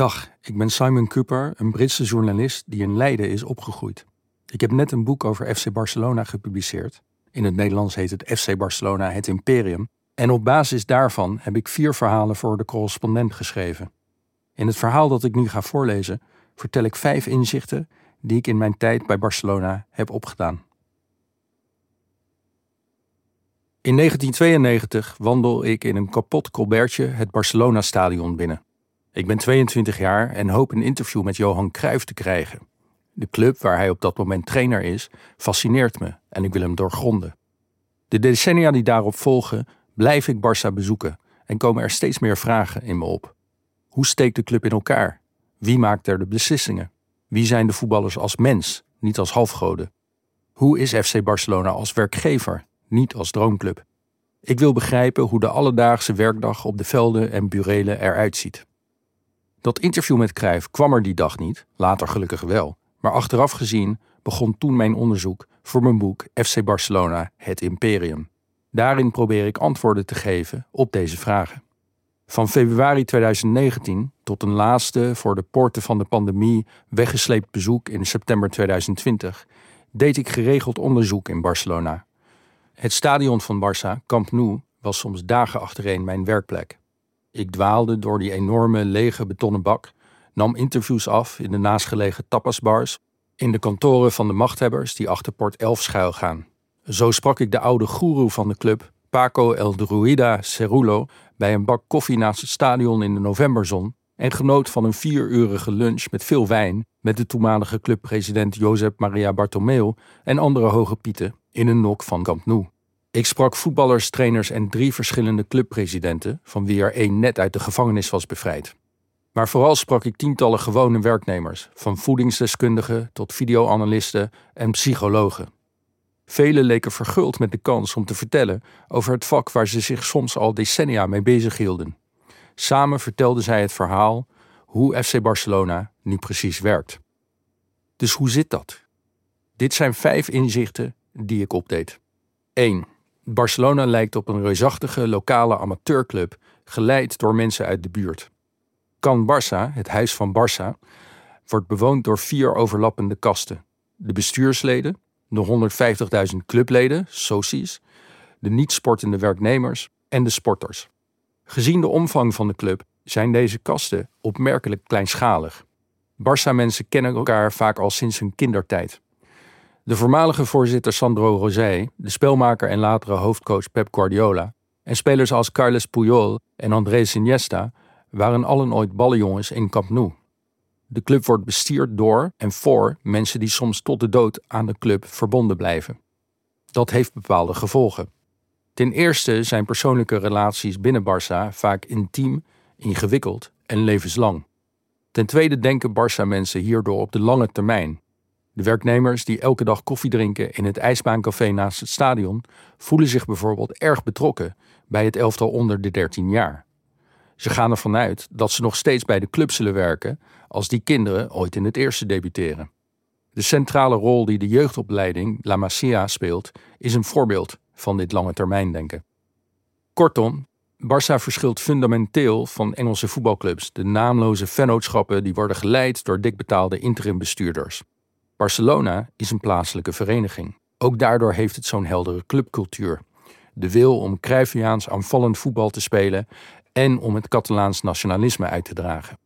Dag, ik ben Simon Cooper, een Britse journalist die in Leiden is opgegroeid. Ik heb net een boek over FC Barcelona gepubliceerd. In het Nederlands heet het FC Barcelona Het Imperium. En op basis daarvan heb ik vier verhalen voor de correspondent geschreven. In het verhaal dat ik nu ga voorlezen, vertel ik vijf inzichten die ik in mijn tijd bij Barcelona heb opgedaan. In 1992 wandel ik in een kapot colbertje het Barcelona-stadion binnen. Ik ben 22 jaar en hoop een interview met Johan Cruijff te krijgen. De club waar hij op dat moment trainer is, fascineert me en ik wil hem doorgronden. De decennia die daarop volgen, blijf ik Barça bezoeken en komen er steeds meer vragen in me op. Hoe steekt de club in elkaar? Wie maakt er de beslissingen? Wie zijn de voetballers als mens, niet als halfgoden? Hoe is FC Barcelona als werkgever, niet als droomclub? Ik wil begrijpen hoe de alledaagse werkdag op de velden en burelen eruit ziet. Dat interview met Cruijff kwam er die dag niet, later gelukkig wel. Maar achteraf gezien begon toen mijn onderzoek voor mijn boek FC Barcelona Het Imperium. Daarin probeer ik antwoorden te geven op deze vragen. Van februari 2019 tot een laatste voor de poorten van de pandemie weggesleept bezoek in september 2020 deed ik geregeld onderzoek in Barcelona. Het stadion van Barça, Camp Nou, was soms dagen achtereen mijn werkplek. Ik dwaalde door die enorme lege betonnen bak, nam interviews af in de naastgelegen tapasbars, in de kantoren van de machthebbers die achter Port 11 schuilgaan. Zo sprak ik de oude goeroe van de club, Paco El Druida Cerulo, bij een bak koffie naast het stadion in de novemberzon en genoot van een vierurige lunch met veel wijn met de toenmalige clubpresident Josep Maria Bartomeu en andere hoge pieten in een nok van Camp Nou. Ik sprak voetballers, trainers en drie verschillende clubpresidenten, van wie er één net uit de gevangenis was bevrijd. Maar vooral sprak ik tientallen gewone werknemers, van voedingsdeskundigen tot videoanalisten en psychologen. Velen leken verguld met de kans om te vertellen over het vak waar ze zich soms al decennia mee bezighielden. Samen vertelden zij het verhaal hoe FC Barcelona nu precies werkt. Dus hoe zit dat? Dit zijn vijf inzichten die ik opdeed. 1. Barcelona lijkt op een reusachtige lokale amateurclub, geleid door mensen uit de buurt. Can Barça, het huis van Barça, wordt bewoond door vier overlappende kasten. De bestuursleden, de 150.000 clubleden, socies, de niet-sportende werknemers en de sporters. Gezien de omvang van de club zijn deze kasten opmerkelijk kleinschalig. Barça-mensen kennen elkaar vaak al sinds hun kindertijd. De voormalige voorzitter Sandro Rosé, de spelmaker en latere hoofdcoach Pep Guardiola en spelers als Carles Puyol en Andrés Iniesta waren allen ooit ballenjongens in Camp Nou. De club wordt bestierd door en voor mensen die soms tot de dood aan de club verbonden blijven. Dat heeft bepaalde gevolgen. Ten eerste zijn persoonlijke relaties binnen Barça vaak intiem, ingewikkeld en levenslang. Ten tweede denken Barça-mensen hierdoor op de lange termijn de werknemers die elke dag koffie drinken in het ijsbaancafé naast het stadion voelen zich bijvoorbeeld erg betrokken bij het elftal onder de 13 jaar. Ze gaan ervan uit dat ze nog steeds bij de club zullen werken als die kinderen ooit in het eerste debuteren. De centrale rol die de jeugdopleiding La Masia speelt, is een voorbeeld van dit lange termijn denken. Kortom, Barça verschilt fundamenteel van Engelse voetbalclubs, de naamloze vennootschappen die worden geleid door dikbetaalde interimbestuurders. Barcelona is een plaatselijke vereniging. Ook daardoor heeft het zo'n heldere clubcultuur. De wil om Cruyffiaans aanvallend voetbal te spelen en om het Catalaans nationalisme uit te dragen.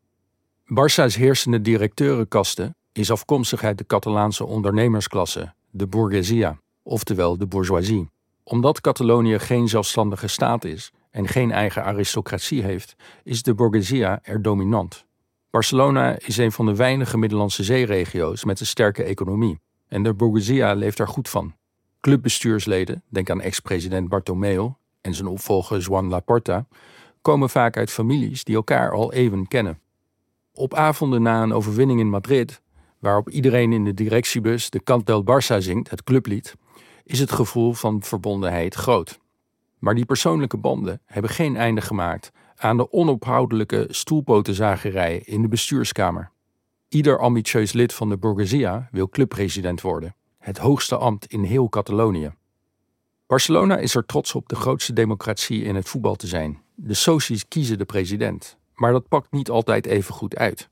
Barça's heersende directeurenkaste is afkomstig uit de Catalaanse ondernemersklasse, de bourgeoisie, oftewel de bourgeoisie. Omdat Catalonië geen zelfstandige staat is en geen eigen aristocratie heeft, is de bourgeoisie er dominant. Barcelona is een van de weinige Middellandse zeeregio's met een sterke economie. En de bourgeoisie leeft daar goed van. Clubbestuursleden, denk aan ex-president Bartomeu en zijn opvolger Juan Laporta, komen vaak uit families die elkaar al even kennen. Op avonden na een overwinning in Madrid, waarop iedereen in de directiebus de Cant del Barça zingt, het clublied, is het gevoel van verbondenheid groot. Maar die persoonlijke banden hebben geen einde gemaakt aan de onophoudelijke stoelpotenzagerij in de bestuurskamer. Ieder ambitieus lid van de bourgeoisie wil clubpresident worden, het hoogste ambt in heel Catalonië. Barcelona is er trots op de grootste democratie in het voetbal te zijn. De soci's kiezen de president. maar dat pakt niet altijd even goed uit.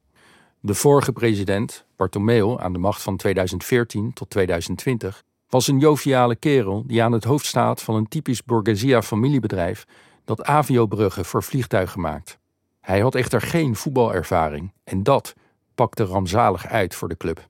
De vorige president, Bartomeu, aan de macht van 2014 tot 2020, was een joviale kerel die aan het hoofd staat van een typisch Borghesia familiebedrijf dat aviobruggen voor vliegtuigen maakt. Hij had echter geen voetbalervaring en dat pakte rampzalig uit voor de club.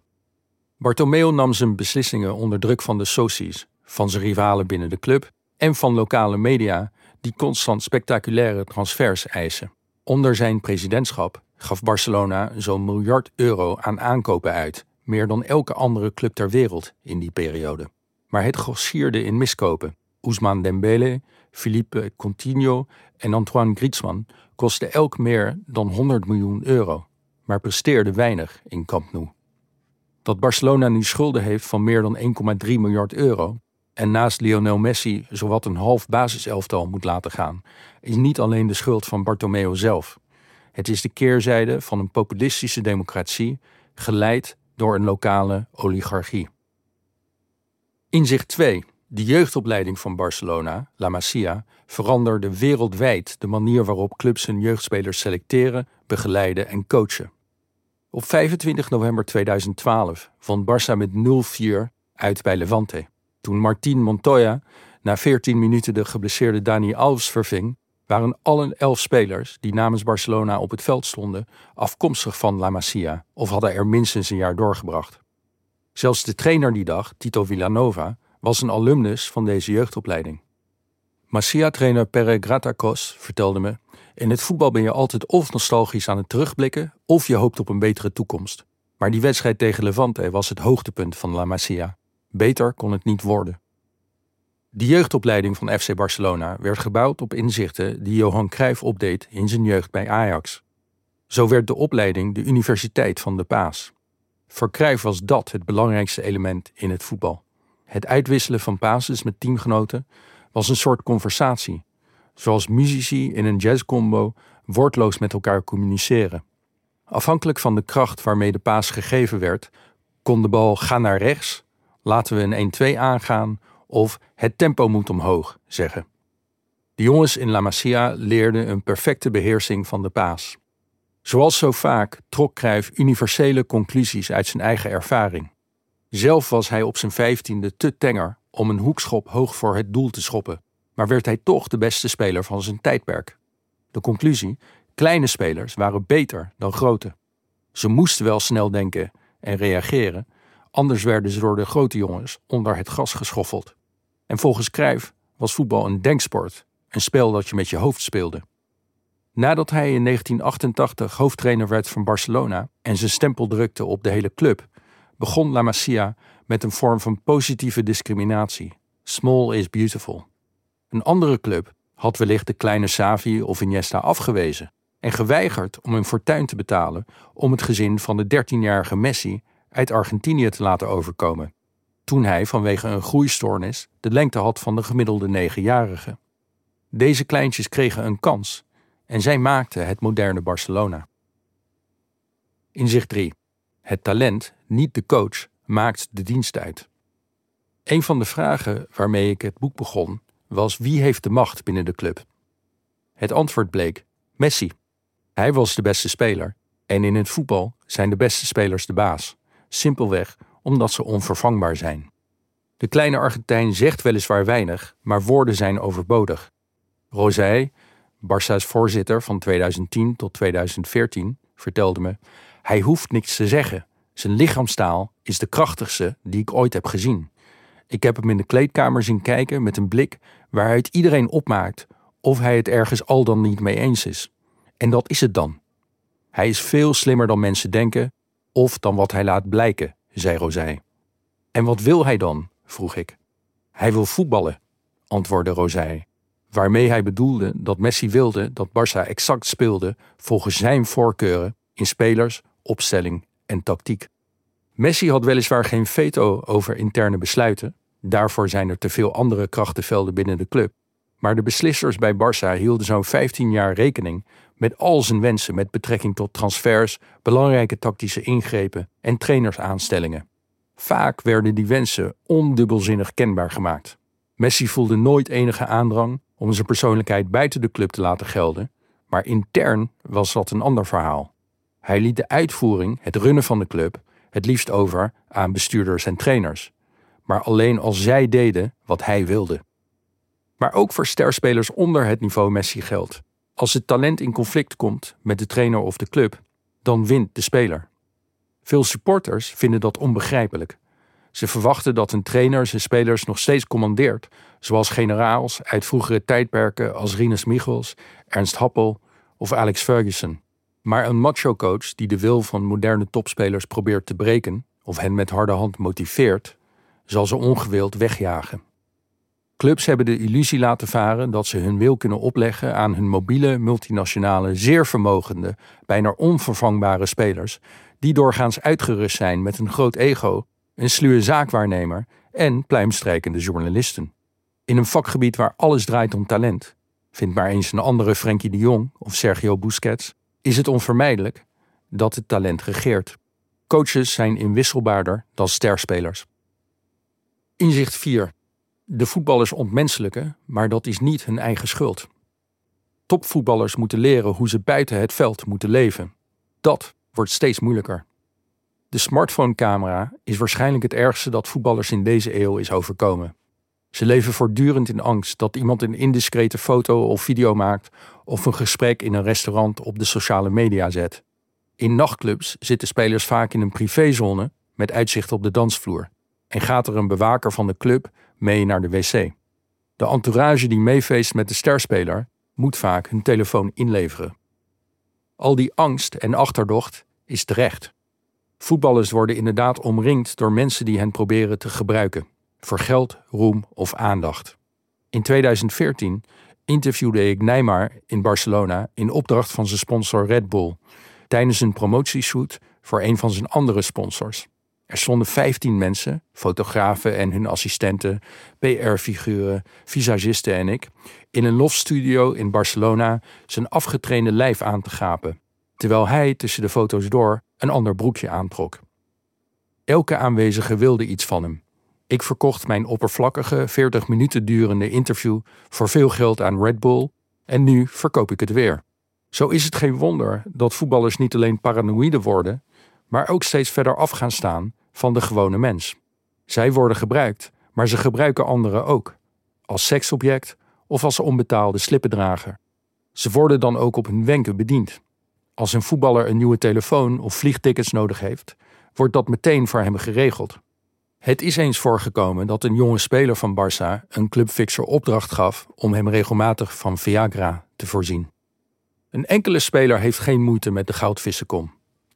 Bartomeu nam zijn beslissingen onder druk van de socies, van zijn rivalen binnen de club en van lokale media die constant spectaculaire transfers eisen. Onder zijn presidentschap gaf Barcelona zo'n miljard euro aan aankopen uit, meer dan elke andere club ter wereld in die periode. Maar het grossierde in miskopen. Ousmane Dembele, Philippe Coutinho en Antoine Griezmann kostten elk meer dan 100 miljoen euro, maar presteerden weinig in Camp Nou. Dat Barcelona nu schulden heeft van meer dan 1,3 miljard euro en naast Lionel Messi zowat een half basiselftal moet laten gaan, is niet alleen de schuld van Bartomeu zelf. Het is de keerzijde van een populistische democratie, geleid door een lokale oligarchie. Inzicht 2. De jeugdopleiding van Barcelona, La Masia, veranderde wereldwijd de manier waarop clubs hun jeugdspelers selecteren, begeleiden en coachen. Op 25 november 2012 vond Barça met 0-4 uit bij Levante. Toen Martín Montoya na 14 minuten de geblesseerde Dani Alves verving, waren alle elf spelers die namens Barcelona op het veld stonden afkomstig van La Masia of hadden er minstens een jaar doorgebracht. Zelfs de trainer die dag, Tito Villanova, was een alumnus van deze jeugdopleiding. Masia-trainer Pere Gratacos vertelde me: In het voetbal ben je altijd of nostalgisch aan het terugblikken, of je hoopt op een betere toekomst. Maar die wedstrijd tegen Levante was het hoogtepunt van La Masia. Beter kon het niet worden. De jeugdopleiding van FC Barcelona werd gebouwd op inzichten die Johan Cruijff opdeed in zijn jeugd bij Ajax. Zo werd de opleiding de Universiteit van de Paas. Voor Cruijff was dat het belangrijkste element in het voetbal. Het uitwisselen van passes met teamgenoten was een soort conversatie, zoals muzici in een jazzcombo woordloos met elkaar communiceren. Afhankelijk van de kracht waarmee de paas gegeven werd, kon de bal gaan naar rechts, laten we een 1-2 aangaan of het tempo moet omhoog zeggen. De jongens in La Masia leerden een perfecte beheersing van de paas. Zoals zo vaak trok Cruijff universele conclusies uit zijn eigen ervaring. Zelf was hij op zijn vijftiende te tenger om een hoekschop hoog voor het doel te schoppen, maar werd hij toch de beste speler van zijn tijdperk. De conclusie: kleine spelers waren beter dan grote. Ze moesten wel snel denken en reageren, anders werden ze door de grote jongens onder het gras geschoffeld. En volgens Cruijff was voetbal een denksport, een spel dat je met je hoofd speelde. Nadat hij in 1988 hoofdtrainer werd van Barcelona en zijn stempel drukte op de hele club, begon La Masia met een vorm van positieve discriminatie. Small is beautiful. Een andere club had wellicht de kleine Savi of Iniesta afgewezen en geweigerd om een fortuin te betalen om het gezin van de 13-jarige Messi uit Argentinië te laten overkomen, toen hij vanwege een groeistoornis de lengte had van de gemiddelde 9-jarige. Deze kleintjes kregen een kans en zij maakten het moderne Barcelona. Inzicht 3. Het talent, niet de coach, maakt de dienst uit. Een van de vragen waarmee ik het boek begon was wie heeft de macht binnen de club? Het antwoord bleek Messi. Hij was de beste speler en in het voetbal zijn de beste spelers de baas, simpelweg omdat ze onvervangbaar zijn. De kleine Argentijn zegt weliswaar weinig, maar woorden zijn overbodig. Rosé, Barça's voorzitter van 2010 tot 2014, vertelde me: hij hoeft niks te zeggen. Zijn lichaamstaal is de krachtigste die ik ooit heb gezien. Ik heb hem in de kleedkamer zien kijken met een blik waaruit iedereen opmaakt of hij het ergens al dan niet mee eens is. En dat is het dan. Hij is veel slimmer dan mensen denken, of dan wat hij laat blijken, zei Rosé. En wat wil hij dan? vroeg ik. Hij wil voetballen, antwoordde Rosé, waarmee hij bedoelde dat Messi wilde dat Barça exact speelde volgens zijn voorkeuren in spelers, opstelling en tactiek. Messi had weliswaar geen veto over interne besluiten, daarvoor zijn er te veel andere krachtenvelden binnen de club. Maar de beslissers bij Barça hielden zo'n 15 jaar rekening met al zijn wensen met betrekking tot transfers, belangrijke tactische ingrepen en trainersaanstellingen. Vaak werden die wensen ondubbelzinnig kenbaar gemaakt. Messi voelde nooit enige aandrang om zijn persoonlijkheid buiten de club te laten gelden, Maar intern was dat een ander verhaal. Hij liet de uitvoering, het runnen van de club, het liefst over aan bestuurders en trainers. Maar alleen als zij deden wat hij wilde. Maar ook voor sterspelers onder het niveau Messi geldt. Als het talent in conflict komt met de trainer of de club, dan wint de speler. Veel supporters vinden dat onbegrijpelijk. Ze verwachten dat een trainer zijn spelers nog steeds commandeert, zoals generaals uit vroegere tijdperken als Rinus Michels, Ernst Happel of Alex Ferguson. Maar een macho-coach die de wil van moderne topspelers probeert te breken of hen met harde hand motiveert, zal ze ongewild wegjagen. Clubs hebben de illusie laten varen dat ze hun wil kunnen opleggen aan hun mobiele, multinationale, zeer vermogende, bijna onvervangbare spelers, die doorgaans uitgerust zijn met een groot ego, een sluwe zaakwaarnemer en pluimstrijkende journalisten. In een vakgebied waar alles draait om talent, vind maar eens een andere Frenkie de Jong of Sergio Busquets, is het onvermijdelijk dat het talent regeert. Coaches zijn inwisselbaarder dan sterspelers. Inzicht 4. De voetballers ontmenselijken, maar dat is niet hun eigen schuld. Topvoetballers moeten leren hoe ze buiten het veld moeten leven. Dat wordt steeds moeilijker. De smartphonecamera is waarschijnlijk het ergste dat voetballers in deze eeuw is overkomen. Ze leven voortdurend in angst dat iemand een indiscrete foto of video maakt of een gesprek in een restaurant op de sociale media zet. In nachtclubs zitten spelers vaak in een privézone met uitzicht op de dansvloer en gaat er een bewaker van de club mee naar de wc. De entourage die meefeest met de sterspeler moet vaak hun telefoon inleveren. Al die angst en achterdocht is terecht. Voetballers worden inderdaad omringd door mensen die hen proberen te gebruiken voor geld, roem of aandacht. In 2014 interviewde ik Neymar in Barcelona in opdracht van zijn sponsor Red Bull tijdens een promotieshoot voor een van zijn andere sponsors. Er stonden 15 mensen, fotografen en hun assistenten, PR-figuren, visagisten en ik, in een lofstudio in Barcelona zijn afgetrainde lijf aan te gapen, terwijl hij tussen de foto's door een ander broekje aantrok. Elke aanwezige wilde iets van hem. Ik verkocht mijn oppervlakkige, 40 minuten durende interview voor veel geld aan Red Bull en nu verkoop ik het weer. Zo is het geen wonder dat voetballers niet alleen paranoïde worden, maar ook steeds verder af gaan staan van de gewone mens. Zij worden gebruikt, maar ze gebruiken anderen ook, als seksobject of als onbetaalde slippendrager. Ze worden dan ook op hun wenken bediend. Als een voetballer een nieuwe telefoon of vliegtickets nodig heeft, wordt dat meteen voor hem geregeld. Het is eens voorgekomen dat een jonge speler van Barça een clubfixer opdracht gaf om hem regelmatig van Viagra te voorzien. Een enkele speler heeft geen moeite met de goudvissenkom.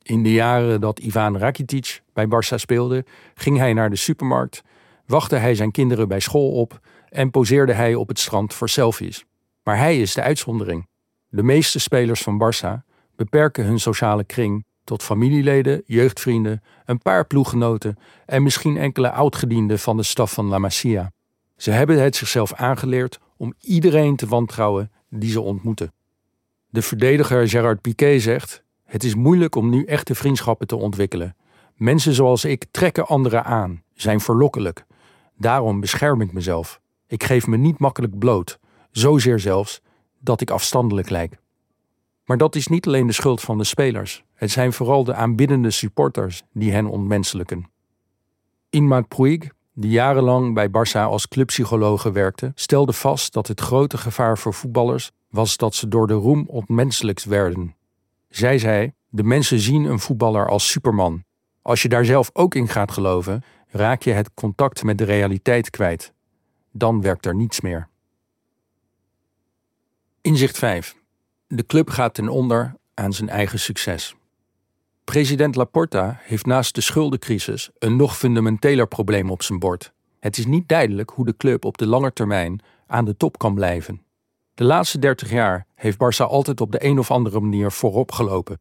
In de jaren dat Ivan Rakitic bij Barça speelde, ging hij naar de supermarkt, wachtte hij zijn kinderen bij school op en poseerde hij op het strand voor selfies. Maar hij is de uitzondering. De meeste spelers van Barça beperken hun sociale kring tot familieleden, jeugdvrienden, een paar ploeggenoten en misschien enkele oudgedienden van de staf van La Masia. Ze hebben het zichzelf aangeleerd om iedereen te wantrouwen die ze ontmoeten. De verdediger Gerard Piquet zegt: Het is moeilijk om nu echte vriendschappen te ontwikkelen. Mensen zoals ik trekken anderen aan, zijn verlokkelijk. Daarom bescherm ik mezelf. Ik geef me niet makkelijk bloot, zozeer zelfs dat ik afstandelijk lijk. Maar dat is niet alleen de schuld van de spelers. Het zijn vooral de aanbiddende supporters die hen ontmenselijken. Inmaat Puig, die jarenlang bij Barça als clubpsychologe werkte, stelde vast dat het grote gevaar voor voetballers was dat ze door de roem ontmenselijkt werden. Zij zei: De mensen zien een voetballer als superman. Als je daar zelf ook in gaat geloven, raak je het contact met de realiteit kwijt. Dan werkt er niets meer. Inzicht 5. De club gaat ten onder aan zijn eigen succes. President Laporta heeft naast de schuldencrisis een nog fundamenteler probleem op zijn bord. Het is niet duidelijk hoe de club op de lange termijn aan de top kan blijven. De laatste 30 jaar heeft Barça altijd op de een of andere manier voorop gelopen.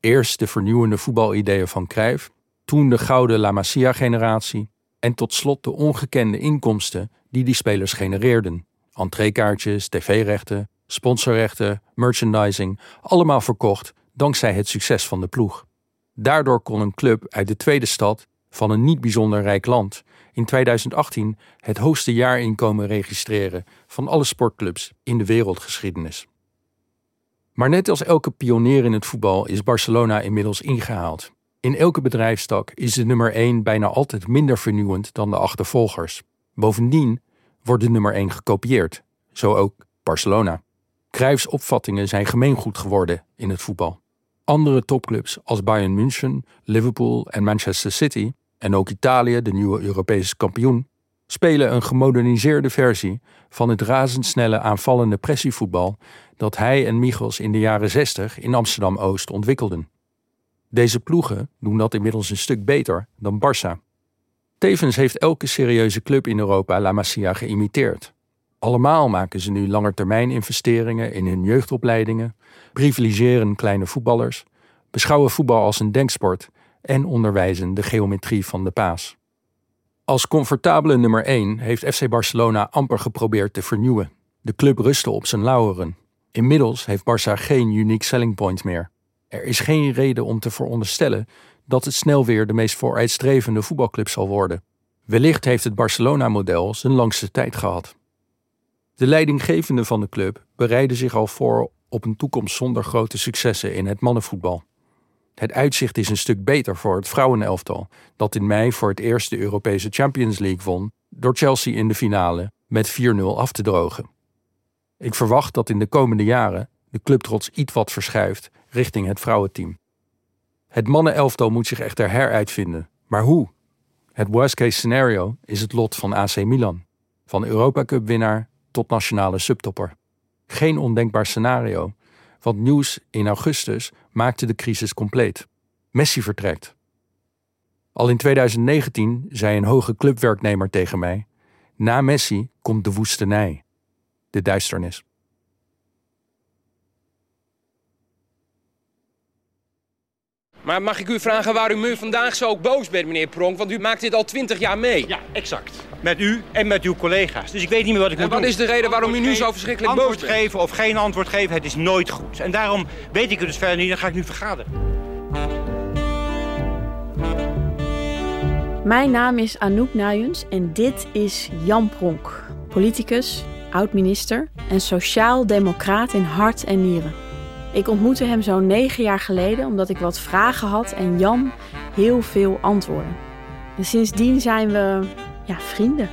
Eerst de vernieuwende voetbalideeën van Cruijff, toen de gouden La Masia-generatie en tot slot de ongekende inkomsten die die spelers genereerden. Entreekaartjes, tv-rechten, sponsorrechten, merchandising, allemaal verkocht dankzij het succes van de ploeg. Daardoor kon een club uit de tweede stad van een niet bijzonder rijk land in 2018 het hoogste jaarinkomen registreren van alle sportclubs in de wereldgeschiedenis. Maar net als elke pionier in het voetbal is Barcelona inmiddels ingehaald. In elke bedrijfstak is de nummer 1 bijna altijd minder vernieuwend dan de achtervolgers. Bovendien wordt de nummer 1 gekopieerd. Zo ook Barcelona. Cruijffs opvattingen zijn gemeengoed geworden in het voetbal. Andere topclubs als Bayern München, Liverpool en Manchester City, en ook Italië, de nieuwe Europese kampioen, spelen een gemoderniseerde versie van het razendsnelle aanvallende pressievoetbal dat hij en Michels in de jaren 60 in Amsterdam Oost ontwikkelden. Deze ploegen doen dat inmiddels een stuk beter dan Barça. Tevens heeft elke serieuze club in Europa La Masia geïmiteerd. Allemaal maken ze nu langetermijn investeringen in hun jeugdopleidingen, privilegeren kleine voetballers, beschouwen voetbal als een denksport en onderwijzen de geometrie van de paas. Als comfortabele nummer 1 heeft FC Barcelona amper geprobeerd te vernieuwen. De club rustte op zijn lauweren. Inmiddels heeft Barça geen unique selling point meer. Er is geen reden om te veronderstellen dat het snel weer de meest vooruitstrevende voetbalclub zal worden. Wellicht heeft het Barcelona-model zijn langste tijd gehad. De leidinggevenden van de club bereiden zich al voor op een toekomst zonder grote successen in het mannenvoetbal. Het uitzicht is een stuk beter voor het vrouwenelftal, dat in mei voor het eerst de Europese Champions League won door Chelsea in de finale met 4-0 af te drogen. Ik verwacht dat in de komende jaren de clubtrots iets wat verschuift richting het vrouwenteam. Het mannenelftal moet zich echter heruitvinden. Maar hoe? Het worst case scenario is het lot van AC Milan. Van Europa Cup winnaar tot nationale subtopper. Geen ondenkbaar scenario, want nieuws in augustus maakte de crisis compleet. Messi vertrekt. Al in 2019 zei een hoge clubwerknemer tegen mij: Na Messi komt de woestenij, de duisternis. Maar mag ik u vragen waarom u vandaag zo boos bent, meneer Pronk? Want u maakt dit al twintig jaar mee. Ja, exact. Met u en met uw collega's. Dus ik weet niet meer wat ik en moet wat doen. is de reden waarom u nu zo verschrikkelijk boos Antwoord bent? geven of geen antwoord geven, het is nooit goed. En daarom weet ik het dus verder niet, dan ga ik nu vergaderen. Mijn naam is Anouk Nuyens en dit is Jan Pronk, politicus, oud-minister en sociaal-democraat in hart en nieren. Ik ontmoette hem zo'n negen jaar geleden omdat ik wat vragen had en Jan heel veel antwoorden. En sindsdien zijn we ja, vrienden.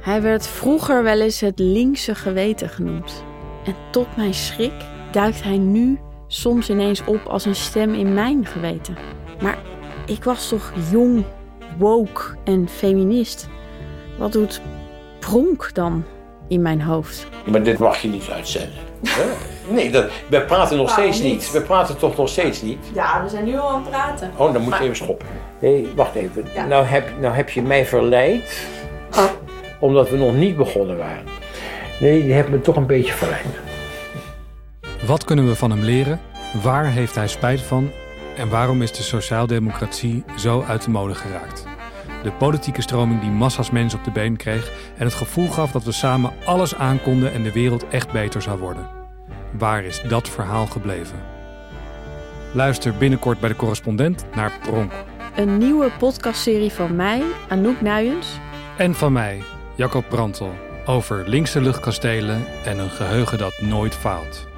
Hij werd vroeger wel eens het linkse geweten genoemd. En tot mijn schrik duikt hij nu soms ineens op als een stem in mijn geweten. Maar ik was toch jong, woke en feminist. Wat doet Pronk dan in mijn hoofd? Maar dit mag je niet uitzenden. hè? Nee, dat, we praten nog steeds niet? niet. We praten toch nog steeds niet? Ja, we zijn nu al aan het praten. Oh, dan moet je even stoppen. Nee, wacht even. Ja. Nou, heb, nou heb je mij verleid, omdat we nog niet begonnen waren. Nee, je hebt me toch een beetje verleid. Wat kunnen we van hem leren? Waar heeft hij spijt van? En waarom is de sociaaldemocratie zo uit de mode geraakt? De politieke stroming die massa's mensen op de been kreeg en het gevoel gaf dat we samen alles aankonden en de wereld echt beter zou worden. Waar is dat verhaal gebleven? Luister binnenkort bij de correspondent naar Pronk. Een nieuwe podcastserie van mij, Anouk Nuyens. En van mij, Jacob Brantel, over linkse luchtkastelen en een geheugen dat nooit faalt.